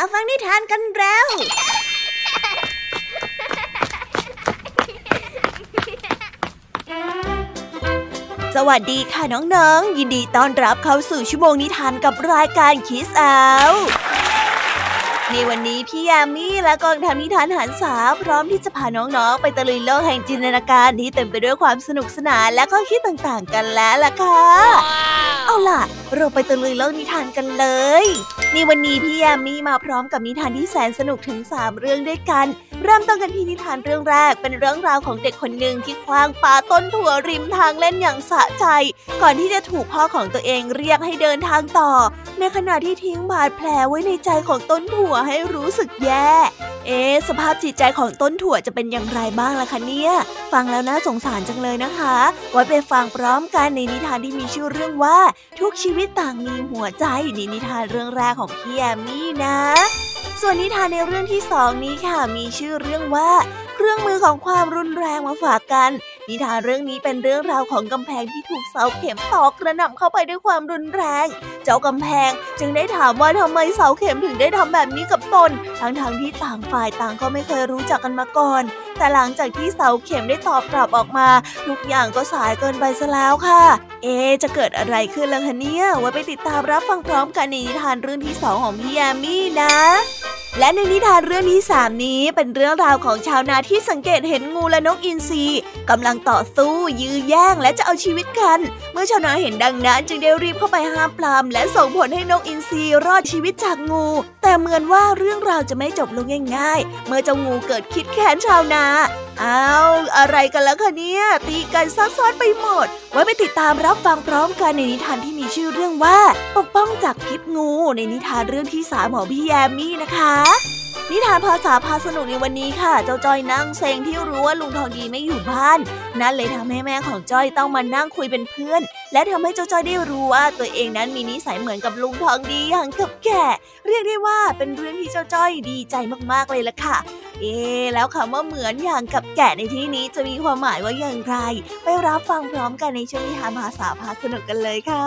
มาฟังนิทานกันแล้ว สวัสดีค่ะน้องๆ ยินดีต้อนรับเข้าสู่ชั่วโมงนิทานกับรายการคิสเอาในวันนี้พี่ยามีและกองทัพนิทานหันษาพร้อมที่จะพาน้องๆ ไปตะลุยโลกแห่งจินตนาการที่เต็มไปด้วยความสนุกสนานและข้อคิดต่างๆ กันแล้วล่ะค่ะ เอาล่ะ เราไปตะลุยโลกนิทานกันเลย ในวันนี้พี่ยามีมาพร้อมกับนิทานที่แสนสนุกถึง 3 เรื่องด้วยกัน เริ่มต้นกันที่นิทานเรื่องแรกเป็นเรื่องราวของเด็กคนหนึ่งที่คว้างปาต้นถั่วริมทางเล่นอย่างสะใจ ก่อนที่จะถูกพ่อของตัวเองเรียกให้เดินทางต่อ ในขณะที่ทิ้งบาดแผลไว้ในใจของต้นถั่วให้รู้สึกแย่ เอ๊สภาพจิตใจของต้นถั่วจะเป็นอย่างไรบ้างล่ะคะเนี่ย ฟังแล้วน่าสงสารจังเลยนะคะ ไว้ไปฟังพร้อมกันในนิทานที่มีชื่อเรื่องว่าทุกชีวิตต่างมีหัวใจในนิทานเรื่องแรกของพี่แอมมี่นะ ส่วนนิทานในเรื่องที่สองนี้ค่ะมีชื่อเรื่องว่า เครื่องมือของความรุนแรงมาฝากกัน นิทานเรื่องนี้เป็นเรื่องราวของกำแพงที่ถูกเสาเข็มตอกกระหน่ำเข้าไปด้วยความรุนแรง เจ้ากำแพงจึงได้ถามว่าทำไมเสาเข็มถึงได้ทำแบบนี้กับตน ทั้งๆทที่ต่างฝ่ายต่างก็ไม่เคยรู้จักกันมาก่อน แต่หลังจากที่เสาเข็มได้ตอบกลับออกมา ทุกอย่างก็สายเกินไปซะแล้วค่ะ เอ จะเกิดอะไรขึ้นล่ะคะเนี่ยไว้ไปติดตามรับฟังพร้อมกันในนิทานเรื่องที่สองของพี่ยามี่นะ และในนิทานเรื่องที่สามนี้เป็นเรื่องราวของชาวนาที่สังเกตเห็นงูและนกอินทรีกำลังต่อสู้ ยื้อแย่งและจะเอาชีวิตกัน เมื่อชาวนาเห็นดังนั้น จึงได้รีบเข้าไปห้ามปรามและส่งผลให้นกอินทรีรอดชีวิตจากงู แต่เหมือนว่าเรื่องราวจะไม่จบลงง่ายๆ เมื่อเจ้างูเกิดคิดแค้นชาวนาอ้าวอะไรกันแล้วคะเนี่ย ตีกันซับซ้อนไปหมด ไว้ไปติดตามรับฟังพร้อมกันในนิทานที่มีชื่อเรื่องว่า ปกป้องจากพิษงูในนิทานเรื่องที่สามของพี่แยมมี่นะคะ นิทานภาษาพาสนุกในวันนี้ค่ะ เจ้าจ้อยนั่งเซ็งที่รู้ว่าลุงทองดีไม่อยู่บ้าน นั่นเลยทำให้แม่ของจ้อยต้องมานั่งคุยเป็นเพื่อน และทำให้เจ้าจ้อยได้รู้ว่าตัวเองนั้นมีนิสัยเหมือนกับลุงทองดีอย่างกับแก่เรียกได้ว่าเป็นเรื่องที่เจ้าจ้อยดีใจมากๆเลยล่ะค่ะ เอ๊แล้วคำว่าเหมือนอย่างกับแกะในที่นี้จะมีความหมายว่าอย่างไร ไปรับฟังพร้อมกันในช่วงนิทานภาษาพาสนุกกันเลยค่ะ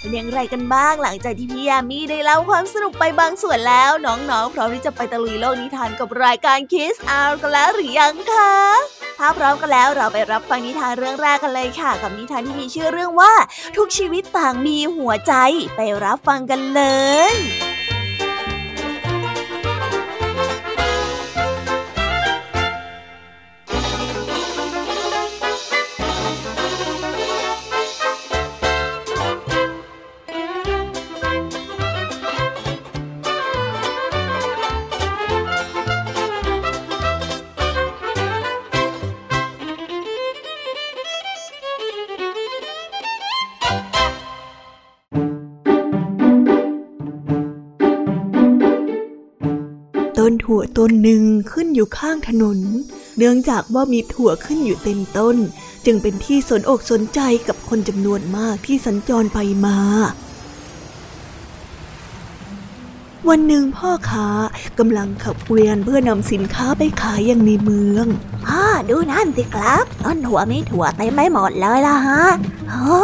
เป็นอย่างไรกันบ้างหลังจากที่พี่ยามีได้เล่าความสนุกไปบางส่วนแล้ว น้องๆพร้อมที่จะไปตะลุยโลกนิทานกับรายการ Kiss Out กันแล้วหรือยังคะถ้าพร้อมกันแล้วเราไปรับฟังนิทานเรื่องแรกกันเลยค่ะ กับนิทานที่มีชื่อเรื่องว่า ทุกชีวิตต่างมีหัวใจไปรับฟังกันเลย นหนึ่งขึ้นอยู่ข้างถนน เนื่องจากว่ามีถั่วขึ้นอยู่เต็มต้น จึงเป็นที่สนอกสนใจกับคนจำนวนมากที่สัญจรไปมา วันหนึ่งพ่อค้ากำลังขับเกวียนเพื่อนำสินค้าไปขายยังในเมืองพ่อดูนั่นสิครับต้นถั่วมีถั่วเต็มไปหมดเลยล่ะฮะโอ้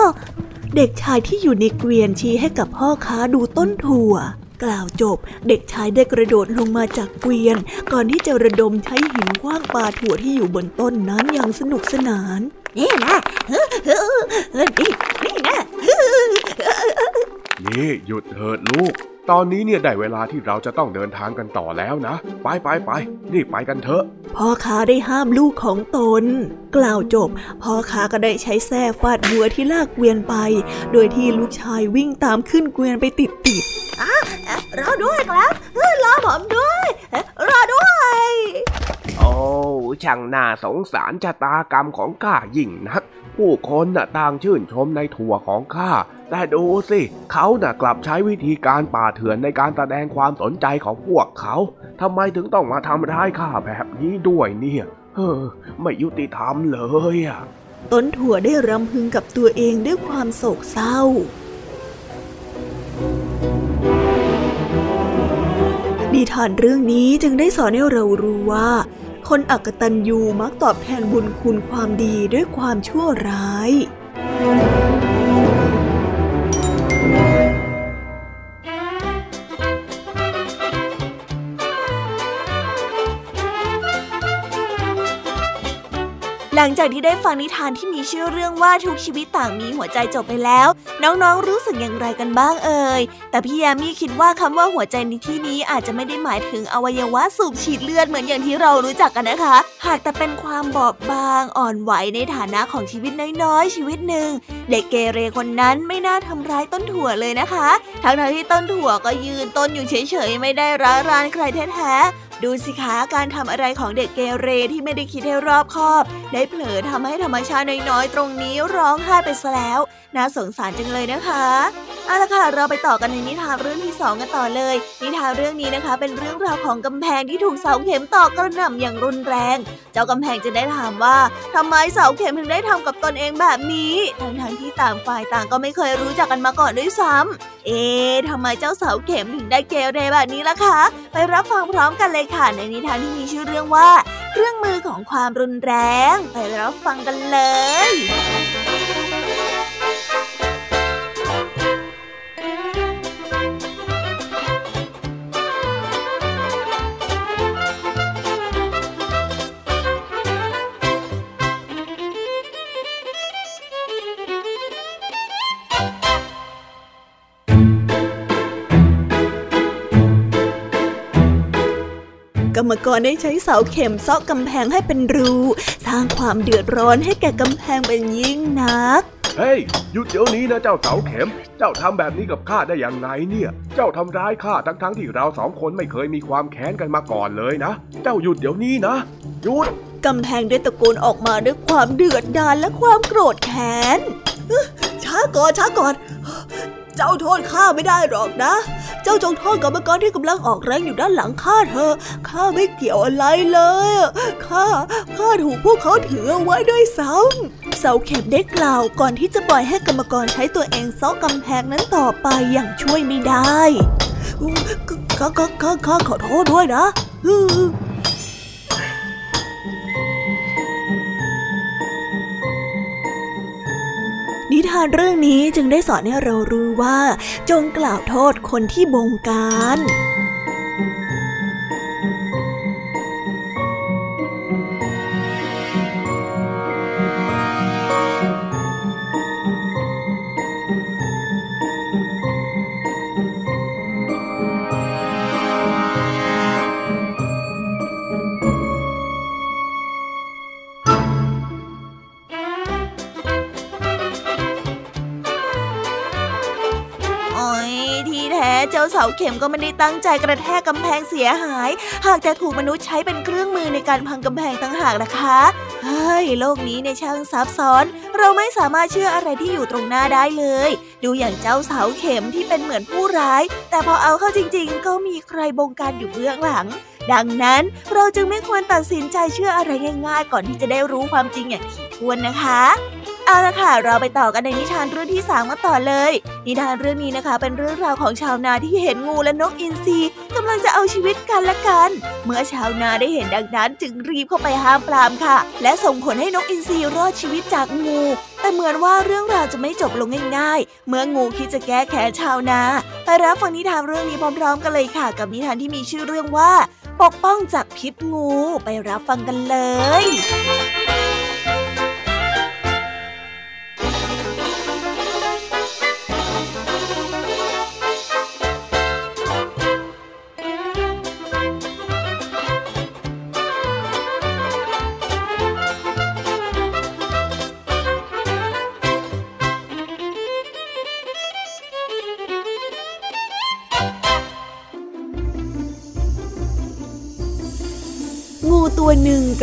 เด็กชายที่อยู่ในเกวียนชี้ให้กับพ่อค้าดูต้นถั่ว กล่าวจบ เด็กชายได้กระโดดลงมาจากเกวียน ก่อนที่จะระดมใช้หินคว้างปาถั่วที่อยู่บนต้นนั้นอย่างสนุกสนาน นี่นะฮึฮึนี่นี่นะนี่หยุดเถิดลูก ตอนนี้เนี่ยได้เวลาที่เราจะต้องเดินทางกันต่อแล้วนะ ไปไปไปนี่ไปกันเถอะ พ่อค้าได้ห้ามลูกของตน กล่าวจบ พ่อค้าก็ได้ใช้แส้ฟาดวัวที่ลากเกวียนไป โดยที่ลูกชายวิ่งตามขึ้นเกวียนไปติดติดรอด้วยครับเฮ้ยรอผมด้วยเอ๊ะรอด้วยโอ้ช่างน่าสงสารชะตากรรมของข้ายิ่งนัก ผู้คนน่ะต่างชื่นชมในถั่วของข้า แต่ดูสิ เขาน่ะกลับใช้วิธีการป่าเถื่อนในการแสดงความสนใจของพวกเขาทำไมถึงต้องมาทำร้ายข้าแบบนี้ด้วยเนี่ยเฮ้อไม่ยุติธรรมเลยอะต้นถั่วได้รำพึงกับตัวเองด้วยความโศกเศร้านิทานเรื่องนี้จึงได้สอนให้เรารู้ว่า คนอักตันยูมักตอบแทนบุญคุณความดีด้วยความชั่วร้าย หลังจากที่ได้ฟังนิทานที่มีชื่อเรื่องว่าทุกชีวิตต่างมีหัวใจจบไปแล้ว น้องๆรู้สึกอย่างไรกันบ้างเอ่ยแต่พี่ยามีคิดว่าคำว่าหัวใจในที่นี้อาจจะไม่ได้หมายถึงอวัยวะสูบฉีดเลือดเหมือนอย่างที่เรารู้จักกันนะคะ หากแต่เป็นความบอบบางอ่อนไหวในฐานะของชีวิตน้อยๆชีวิตหนึ่งเด็กเกเรคนนั้นไม่น่าทำร้ายต้นถั่วเลยนะคะ ทั้งที่ต้นถั่วก็ยืนต้นอยู่เฉยๆไม่ได้ร้ารานใครแท้ๆ ดูสิคะการทำอะไรของเด็กเกเรที่ไม่ได้คิดให้รอบคอบ ได้เผลอทำให้ธรรมชาติน้อยๆ ตรงนี้ร้องไห้ไปซะแล้ว น่าสงสารจังเลยนะคะเอาละค่ะเราไปต่อกันในนิทานเรื่องที่สองกันต่อเลย นิทานเรื่องนี้นะคะ เป็นเรื่องราวของกำแพงที่ถูกเสาเข็มตอกกระหน่ำอย่างรุนแรง เจ้ากำแพงจะได้ถามว่าทำไมเสาเข็มถึงได้ทำกับตนเองแบบนี้ ทั้งๆที่ต่างฝ่ายต่างก็ไม่เคยรู้จักกันมาก่อนด้วยซ้ำ เอ๊ทำไมเจ้าเสาเข็มถึงได้เกเรแบบนี้ล่ะคะ ไปรับฟังพร้อมกันเลยค่ะ ในนิทานที่มีชื่อเรื่องว่า เครื่องมือของความรุนแรง ไปรับฟังกันเลย รรมกรได้ใช้เสาเข็มซอกกำแพงให้เป็นรู สร้างความเดือดร้อนให้แก่กำแพงเป็นยิ่งนักเฮ้ยหยุดเดี๋ยวนี้นะเจ้าเสาเข็ม เจ้าทำแบบนี้กับข้าได้อย่างไงเนี่ย เจ้าทำร้ายข้าทั้งๆทที่เราสองคนไม่เคยมีความแค้นกันมาก่อนเลยนะ เจ้าหยุดเดี๋ยวนี้นะหยุดกำแพงได้ตะโกนออกมาด้วยความเดือดดาลและความโกรธแค้นช้าก่อนช้าก่อน เจ้าโทษข้าไม่ได้หรอกนะ เจ้าจงโทษกรรมกรที่กำลังออกแรงอยู่ด้านหลังข้าเธอ ข้าไม่เกี่ยวอะไรเลย ข้า ข้าถูกพวกเขาถือไว้ด้วยซ้ำเสาเข็มได้กล่าวก่อนที่จะปล่อยให้กรรมกรใช้ตัวเองเซาะกำแพงนั้นต่อไปอย่างช่วยไม่ได้ ข้าข้าข้าขอโทษด้วยนะ นิทานเรื่องนี้จึงได้สอนให้เรารู้ว่า จงกล่าวโทษคนที่บงการ เสาเข็มก็ไม่ได้ตั้งใจกระแทกกำแพงเสียหาย หากแต่ถูกมนุษย์ใช้เป็นเครื่องมือในการพังกำแพงตั้งหากนะคะเฮ้ยโลกนี้ในช่างซับซ้อน เราไม่สามารถเชื่ออะไรที่อยู่ตรงหน้าได้เลย ดูอย่างเจ้าเสาเข็มที่เป็นเหมือนผู้ร้าย แต่พอเอาเข้าจริง ๆ ก็มีใครบงการอยู่เบื้องหลัง ดังนั้นเราจึงไม่ควรตัดสินใจเชื่ออะไรง่าย ๆ ก่อนที่จะได้รู้ความจริงอย่างถี่ถ้วนนะคะ เอาละค่ะ เราไปต่อกันในนิทานเรื่องที่สามมาต่อเลย นิทานเรื่องนี้นะคะ เป็นเรื่องราวของชาวนาที่เห็นงูและนกอินทรีกำลังจะเอาชีวิตกันละกัน เมื่อชาวนาได้เห็นดังนั้นจึงรีบเข้าไปห้ามปรามค่ะ และส่งผลให้นกอินทรีรอดชีวิตจากงู แต่เหมือนว่าเรื่องราวจะไม่จบลงง่าย ๆ เมื่องูคิดจะแก้แค้นชาวนาไปรับฟังนิทานเรื่องนี้พร้อม ๆ กันเลยค่ะ กับนิทานที่มีชื่อเรื่องว่า ปกป้องจากพิษงู ไปรับฟังกันเลย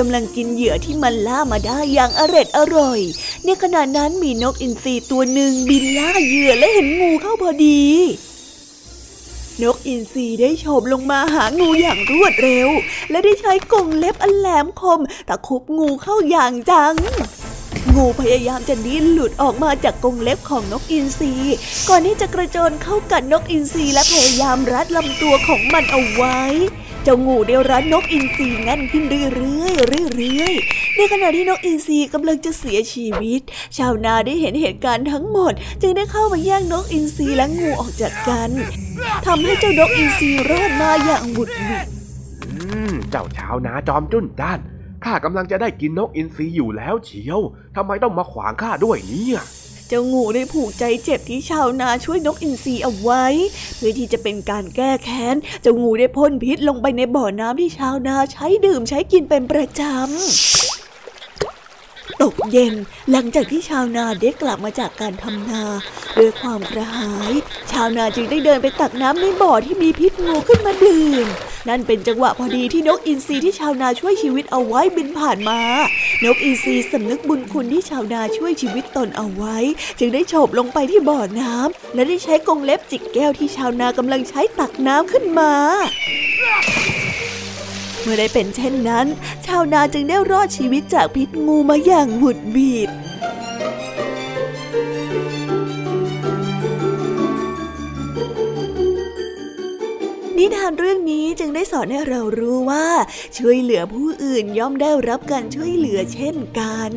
กำลังกินเหยื่อที่มันล่ามาได้อย่างอร็ดอร่อย ในขณะนั้นมีนกอินทรีตัวหนึ่งบินล่าเหยื่อและเห็นงูเข้าพอดี นกอินทรีได้โฉบลงมาหางูอย่างรวดเร็ว และได้ใช้กรงเล็บอันแหลมคมตะคุบงูเข้าอย่างจังงูพยายามจะดิ้นหลุดออกมาจากกรงเล็บของนกอินทรีก่อนที่จะกระโจนเข้ากัดนกอินทรีและพยายามรัดลำตัวของมันเอาไว้ เจ้างูได้รัดนกอินทรีแน่นขึ้นเรื่อยๆเรื่อยๆ ในขณะที่นกอินทรีกำลังจะเสียชีวิต ชาวนาได้เห็นเหตุการณ์ทั้งหมด จึงได้เข้ามาแย่งนกอินทรีและงูออกจากกันทำให้เจ้านกอินทรีรอดมาอย่างหวุดหวิดเจ้าชาวนาจอมจุ้นจ้านข้ากำลังจะได้กินนกอินทรีอยู่แล้วเชียวทำไมต้องมาขวางข้าด้วยเนี่ย เจ้างูได้ผูกใจเจ็บที่ชาวนาช่วยนกอินทรีเอาไว้ เพื่อที่จะเป็นการแก้แค้น เจ้างูได้พ่นพิษลงไปในบ่อน้ำที่ชาวนาใช้ดื่มใช้กินเป็นประจำ ตกเย็นหลังจากที่ชาวนาได้กลับมาจากการทำนาด้วยความกระหาย ชาวนาจึงได้เดินไปตักน้ำในบ่อที่มีพิษงูขึ้นมาดื่มนั่นเป็นจังหวะพอดีที่นกอินทรีที่ชาวนาช่วยชีวิตเอาไว้บินผ่านมา นกอินทรีสำนึกบุญคุณที่ชาวนาช่วยชีวิตตนเอาไว้ จึงได้โฉบลงไปที่บ่อน้ำและได้ใช้กรงเล็บจิกแก้วที่ชาวนากำลังใช้ตักน้ำขึ้นมา เมื่อได้เป็นเช่นนั้น ชาวนาจึงได้รอดชีวิตจากพิษงูมาอย่างหวุดหวิดนิทานเรื่องนี้จึงได้สอนให้เรารู้ว่า ช่วยเหลือผู้อื่นย่อมได้รับการช่วยเหลือเช่นกัน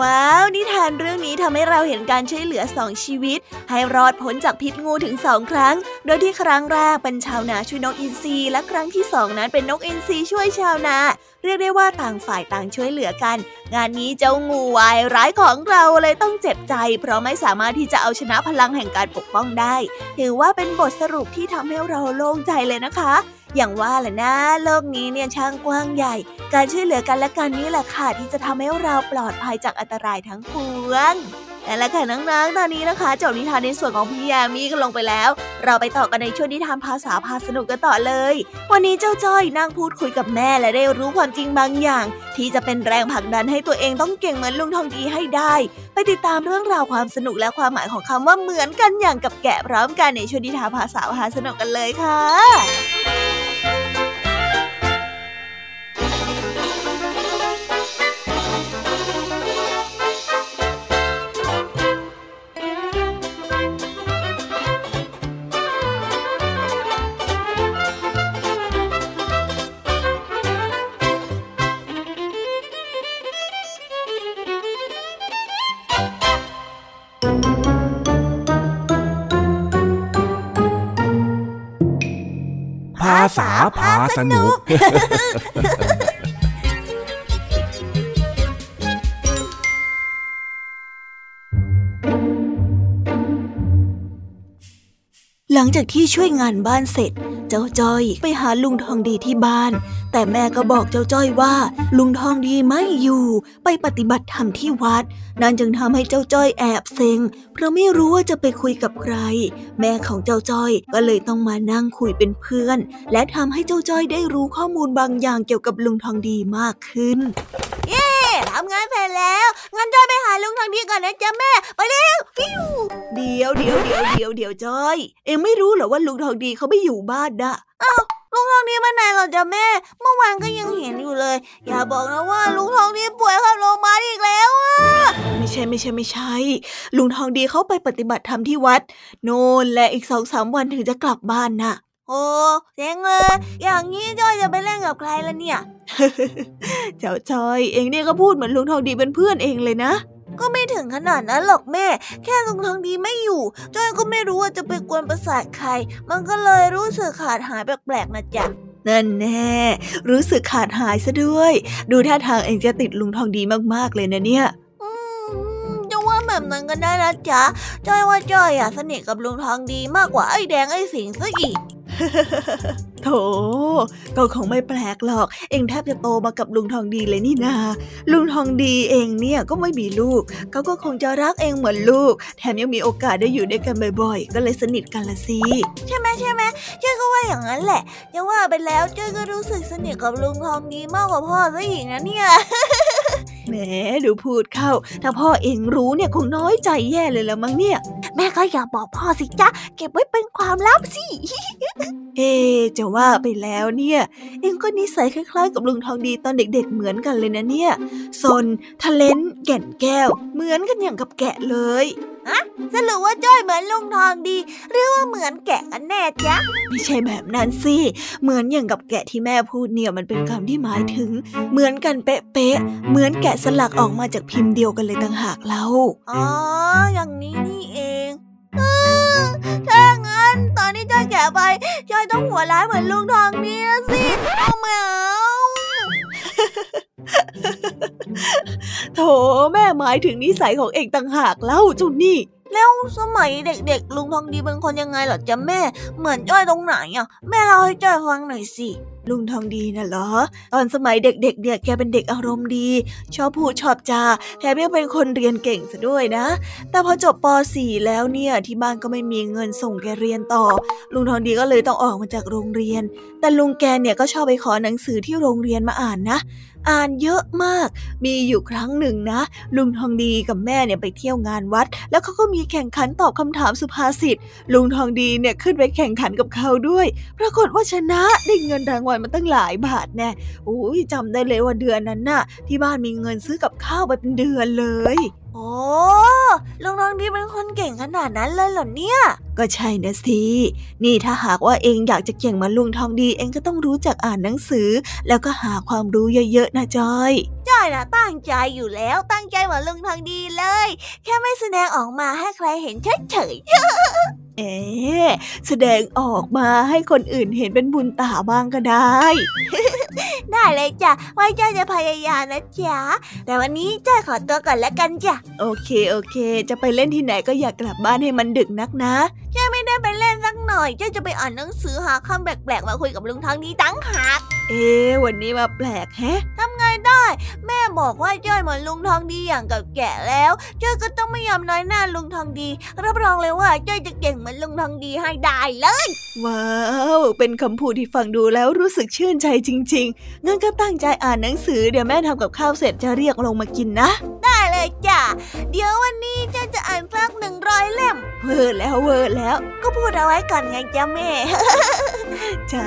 ว้าว นิทานเรื่องนี้ทำให้เราเห็นการช่วยเหลือสองชีวิต ให้รอดพ้นจากพิษงูถึงสองครั้ง โดยที่ครั้งแรกเป็นชาวนาช่วยนกอินทรีและครั้งที่สองนั้นเป็นนกอินทรีช่วยชาวนา เรียกได้ว่าต่างฝ่ายต่างช่วยเหลือกัน งานนี้เจ้างูวายร้ายของเราเลยต้องเจ็บใจ เพราะไม่สามารถที่จะเอาชนะพลังแห่งการปกป้องได้ ถือว่าเป็นบทสรุปที่ทำให้เราโล่งใจเลยนะคะ อย่างว่าแหละนะ โลกนี้เนี่ยช่างกว้างใหญ่ การช่วยเหลือกันและกันนี้แหละค่ะที่จะทำให้เราปลอดภัยจากอันตรายทั้งปวงแต่ละค่ะน้องๆ ตอนนี้นะคะจบนิทานในส่วนของพี่ยามีก็ลงไปแล้ว เราไปต่อกันในช่วงนิทานภาษาพาสนุกกันต่อเลย วันนี้เจ้าจ้อยนั่งพูดคุยกับแม่และได้รู้ความจริงบางอย่าง ที่จะเป็นแรงผลักดันให้ตัวเองต้องเก่งเหมือนลุงทองดีให้ได้ ไปติดตามเรื่องราวความสนุกและความหมายของคำว่าเหมือนกันอย่างกับแกะพร้อมกันในช่วงนิทานภาษาพาสนุกกันเลยค่ะ สนุก หลังจากที่ช่วยงานบ้านเสร็จ เจ้าจ้อย ไปหาลุงทองดีที่บ้าน แต่แม่ก็บอกเจ้าจ้อยว่า ลุงทองดีไม่อยู่ ไปปฏิบัติธรรมที่วัด นั่นจึงทำให้เจ้าจ้อยแอบเซ็ง เพราะไม่รู้ว่าจะไปคุยกับใคร แม่ของเจ้าจ้อยก็เลยต้องมานั่งคุยเป็นเพื่อน และทำให้เจ้าจ้อยได้รู้ข้อมูลบางอย่างเกี่ยวกับลุงทองดีมากขึ้นเทำงานเสร็จแล้ว งั้นจ้อยไปหาลุงทองดีก่อนนะจ๊ะแม่ ไปเร็วฟิวเดี๋ยวเดี๋ยวเดี๋ยวเดี๋ยวเดี๋ยวจ้อย เอ็งไม่รู้เหรอว่าลุงทองดีเขาไม่อยู่บ้านนะอ้าวลุงทองดีไปไหนหรอจ๊ะแม่ เมื่อวานก็ยังเห็นอยู่เลย อย่าบอกนะว่าลุงทองดีป่วยเข้าโรงพยาบาลอีกแล้วอะ ไม่ใช่ไม่ใช่ไม่ใช่ ลุงทองดีเขาไปปฏิบัติธรรมที่วัด โน่นและอีกสองสามวันถึงจะกลับบ้านน่ะ โอ้เจ๊งเลย อย่างนี้จ้อยจะไปเล่นกับใครล่ะเนี่ยเจ้าจอย เองเนี่ยก็พูดเหมือนลุงทองดีเป็นเพื่อนเองเลยนะ ก็ไม่ถึงขนาดนั้นหรอกแม่ แค่ลุงทองดีไม่อยู่ จ้อยก็ไม่รู้ว่าจะไปกวนประสาทใคร มันก็เลยรู้สึกขาดหายแปลกๆนะจ๊ะนั่นแน่รู้สึกขาดหายซะด้วย ดูท่าทางเองจะติดลุงทองดีมากๆเลยนะเนี่ยจะว่าแบบนั้นก็ได้นะจ๊ะจ้อยว่าจ้อยอะสนิทกับลุงทองดีมากกว่าไอ้แดงไอ้สิงซะอีก โถก็คงไม่แปลกหรอก เองแทบจะโตมากับลุงทองดีเลยนี่นา ลุงทองดีเองเนี่ยก็ไม่มีลูก เขาก็คงจะรักเองเหมือนลูก แถมยังมีโอกาสได้อยู่ด้วยกันบ่อยๆ ก็เลยสนิทกันละสิ ใช่ไหมใช่ไหมเจ้ก็ว่าอย่างนั้นแหละจะว่าไปแล้วเจ้ก็รู้สึกสนิทกับลุงทองดีมากกว่าพ่อซะอีกนะเนี่ย แหมดูพูดเข้า ถ้าพ่อเองรู้เนี่ยคงน้อยใจแย่เลยละมั้งเนี่ย แม่ก็อย่าบอกพ่อสิจ๊ะ เก็บไว้เป็นความลับสิ เอ๊จะว่าไปแล้วเนี่ย เองก็นิสัยคล้ายๆ กับลุงทองดีตอนเด็กๆเหมือนกันเลยนะเนี่ยซนทะเลนแก่นแก้ว เหมือนกันอย่างกับแกะเลย ฮะสรุปว่าจ้อยเหมือนลุงทองดี หรือว่าเหมือนแกะกันแน่จ๊ะไม่ใช่แบบนั้นสิ เหมือนอย่างกับแกะที่แม่พูดเนี่ยมันเป็นคำที่หมายถึง เหมือนกันเป๊ะๆเหมือนแกะสลักออกมาจากพิมพ์เดียวกันเลยต่างหากเล่าอ๋ออย่างนี้นี่เองถ้างั้นตอนนี้จ้อยแกะไปจ้อยต้องหัวร้ายเหมือนลุงทองดีสิเอาไม่เอา โถแม่หมายถึงนิสัยของเอกต่างหากเล่าจุนี่แล้วสมัยเด็กๆ ลุงทองดีเป็นคนยังไงหรอจ๊ะแม่ เหมือนจ้อยตรงไหนอะ แม่เล่าให้จ้อยฟังหน่อยสิ ลุงทองดีน่ะเหรอ ตอนสมัยเด็กๆเนี่ยแกเป็นเด็กอารมณ์ดี ชอบพูดชอบจาแถมยังเป็นคนเรียนเก่งซะด้วยนะ แต่พอจบป .4 แล้วเนี่ยที่บ้านก็ไม่มีเงินส่งแกเรียนต่อ ลุงทองดีก็เลยต้องออกมาจากโรงเรียน แต่ลุงแกเนี่ยก็ชอบไปขอหนังสือที่โรงเรียนมาอ่านนะ อ่านเยอะมาก มีอยู่ครั้งหนึ่งนะ ลุงทองดีกับแม่เนี่ยไปเที่ยวงานวัด แล้วเขาก็มีแข่งขันตอบคำถามสุภาษิต ลุงทองดีเนี่ยขึ้นไปแข่งขันกับเขาด้วย ปรากฏว่าชนะได้เงินรางวัลมาตั้งหลายบาทแน่โอ้ยจำได้เลยว่าเดือนนั้นน่ะ ที่บ้านมีเงินซื้อกับข้าวไปเป็นเดือนเลย โอ้ลุงทองดีเป็นคนเก่งขนาดนั้นเลยเหรอเนี่ย ก็ใช่นะสิ นี่ถ้าหากว่าเองอยากจะเก่งเหมือนลุงทองดีเองก็ต้องรู้จักอ่านหนังสือ แล้วก็หาความรู้เยอะๆนะจอยจอยนะตั้งใจอยู่แล้วตั้งใจเหมือนลุงทองดีเลย แค่ไม่แสดงออกมาให้ใครเห็นเฉยๆ เอ๊แสดงออกมาให้คนอื่นเห็นเป็นบุญตาบ้างก็ได้ ได้เลยจ้ะไว้จ้อยจะพยายามนะจ๊ะ แต่วันนี้จ้อยขอตัวก่อนแล้วกันจ้ะ โอเคโอเค จะไปเล่นที่ไหนก็อย่ากกลับบ้านให้มันดึกนักนะจ้อยไม่ได้ไปเล่นสักหน่อยจ้อยจะไปอ่านหนังสือหาคำแปลกๆมาคุยกับลุงทางนี้ตั้งหาก เอ๊วันนี้มาแปลกแฮะทำไงได้ แม่บอกว่าจ้อยเหมือนลุงทองดีอย่างกับแก่แล้วจ้อยก็ต้องไม่ยอมน้อยหน้าลุงทองดี รับรองเลยว่าจ้อยจะเก่งเหมือนลุงทองดีให้ได้เลย ว้าว เป็นคำพูดที่ฟังดูแล้วรู้สึกชื่นใจจริง ๆ งั้นก็ตั้งใจอ่านหนังสือเดี๋ยวแม่ทำกับข้าวเสร็จจะเรียกลงมากินนะ ได้เลยจ้ะเดี๋ยววันนี้จ้อยจะอ่านสักหนึ่งร้อยเล่มเวอร์แล้วเวอร์แล้ว ก็พูดเอาไว้ก่อนไงจ้าแม่จ้า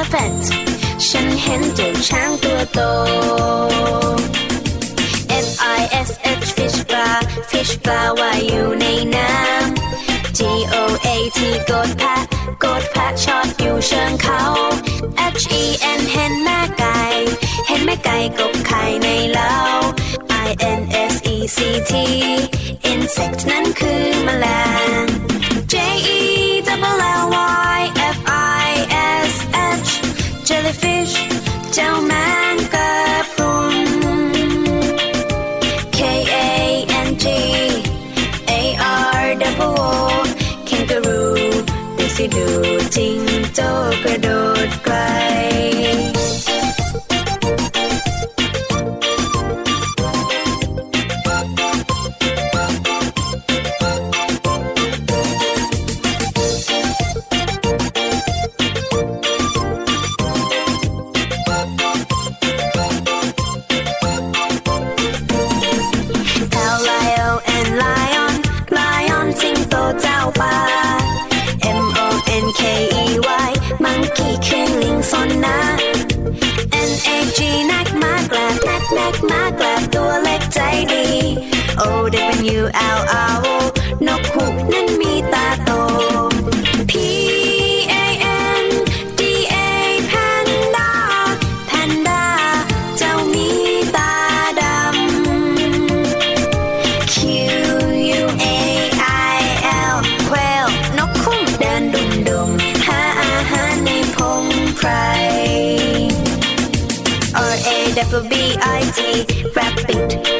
elephant ฉันเห็นเจ้าช้างตัวโต F I S H fish bar fish bar ว่าอยู่ในน้ำ G O A T กดแพะกดแพะชอดอยู่เชิงเขา H E N เห็นแม่ไก่ เห็นแม่ไก่กบไข่ในเล้า I N S E C T. Insect นั้นคือแมลง J E jellyfish เจ้าแมง rap beat.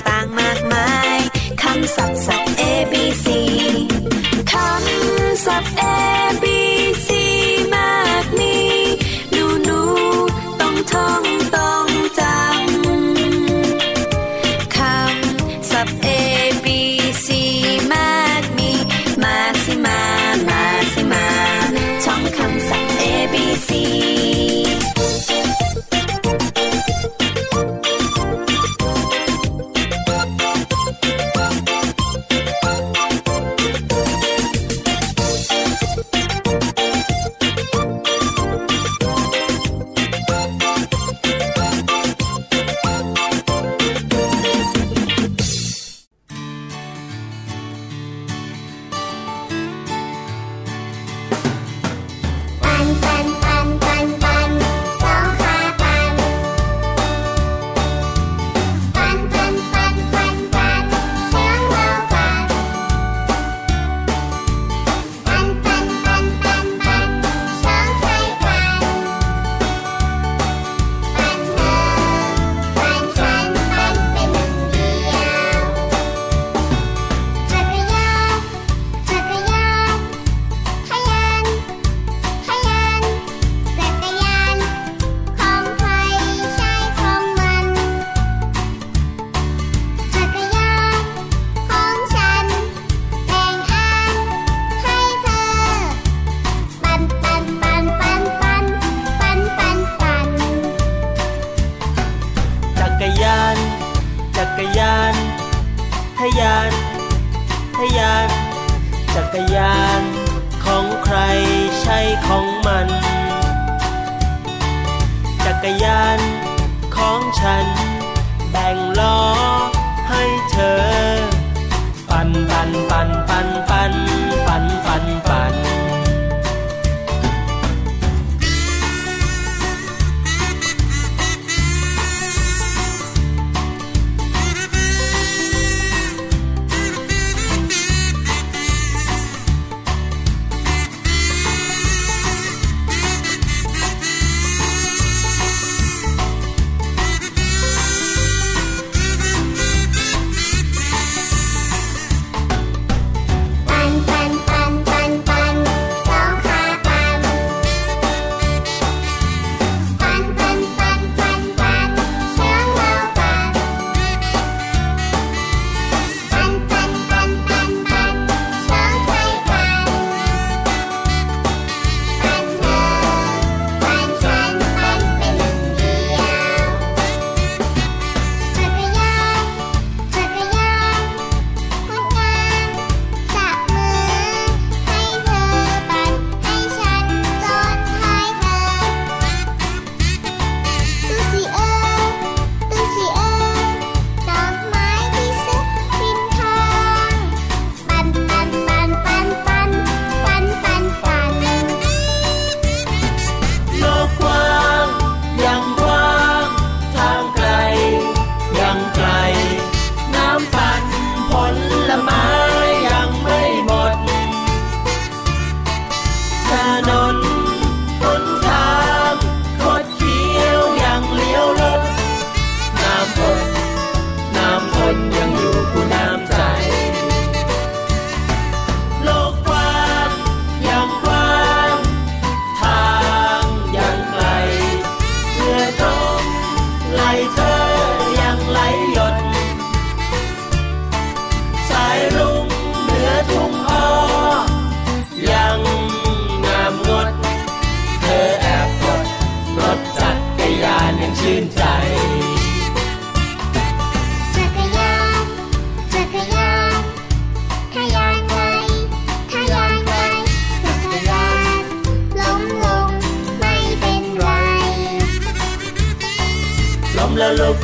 แล้วลุก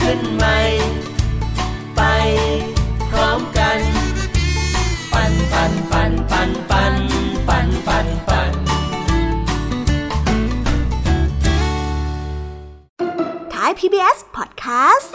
ขึ้นใหม่ไปพร้อมกัน ปั่นปั่นปั่นปั่นปั่นปั่นปั่นปั่นท้าย PBS Podcast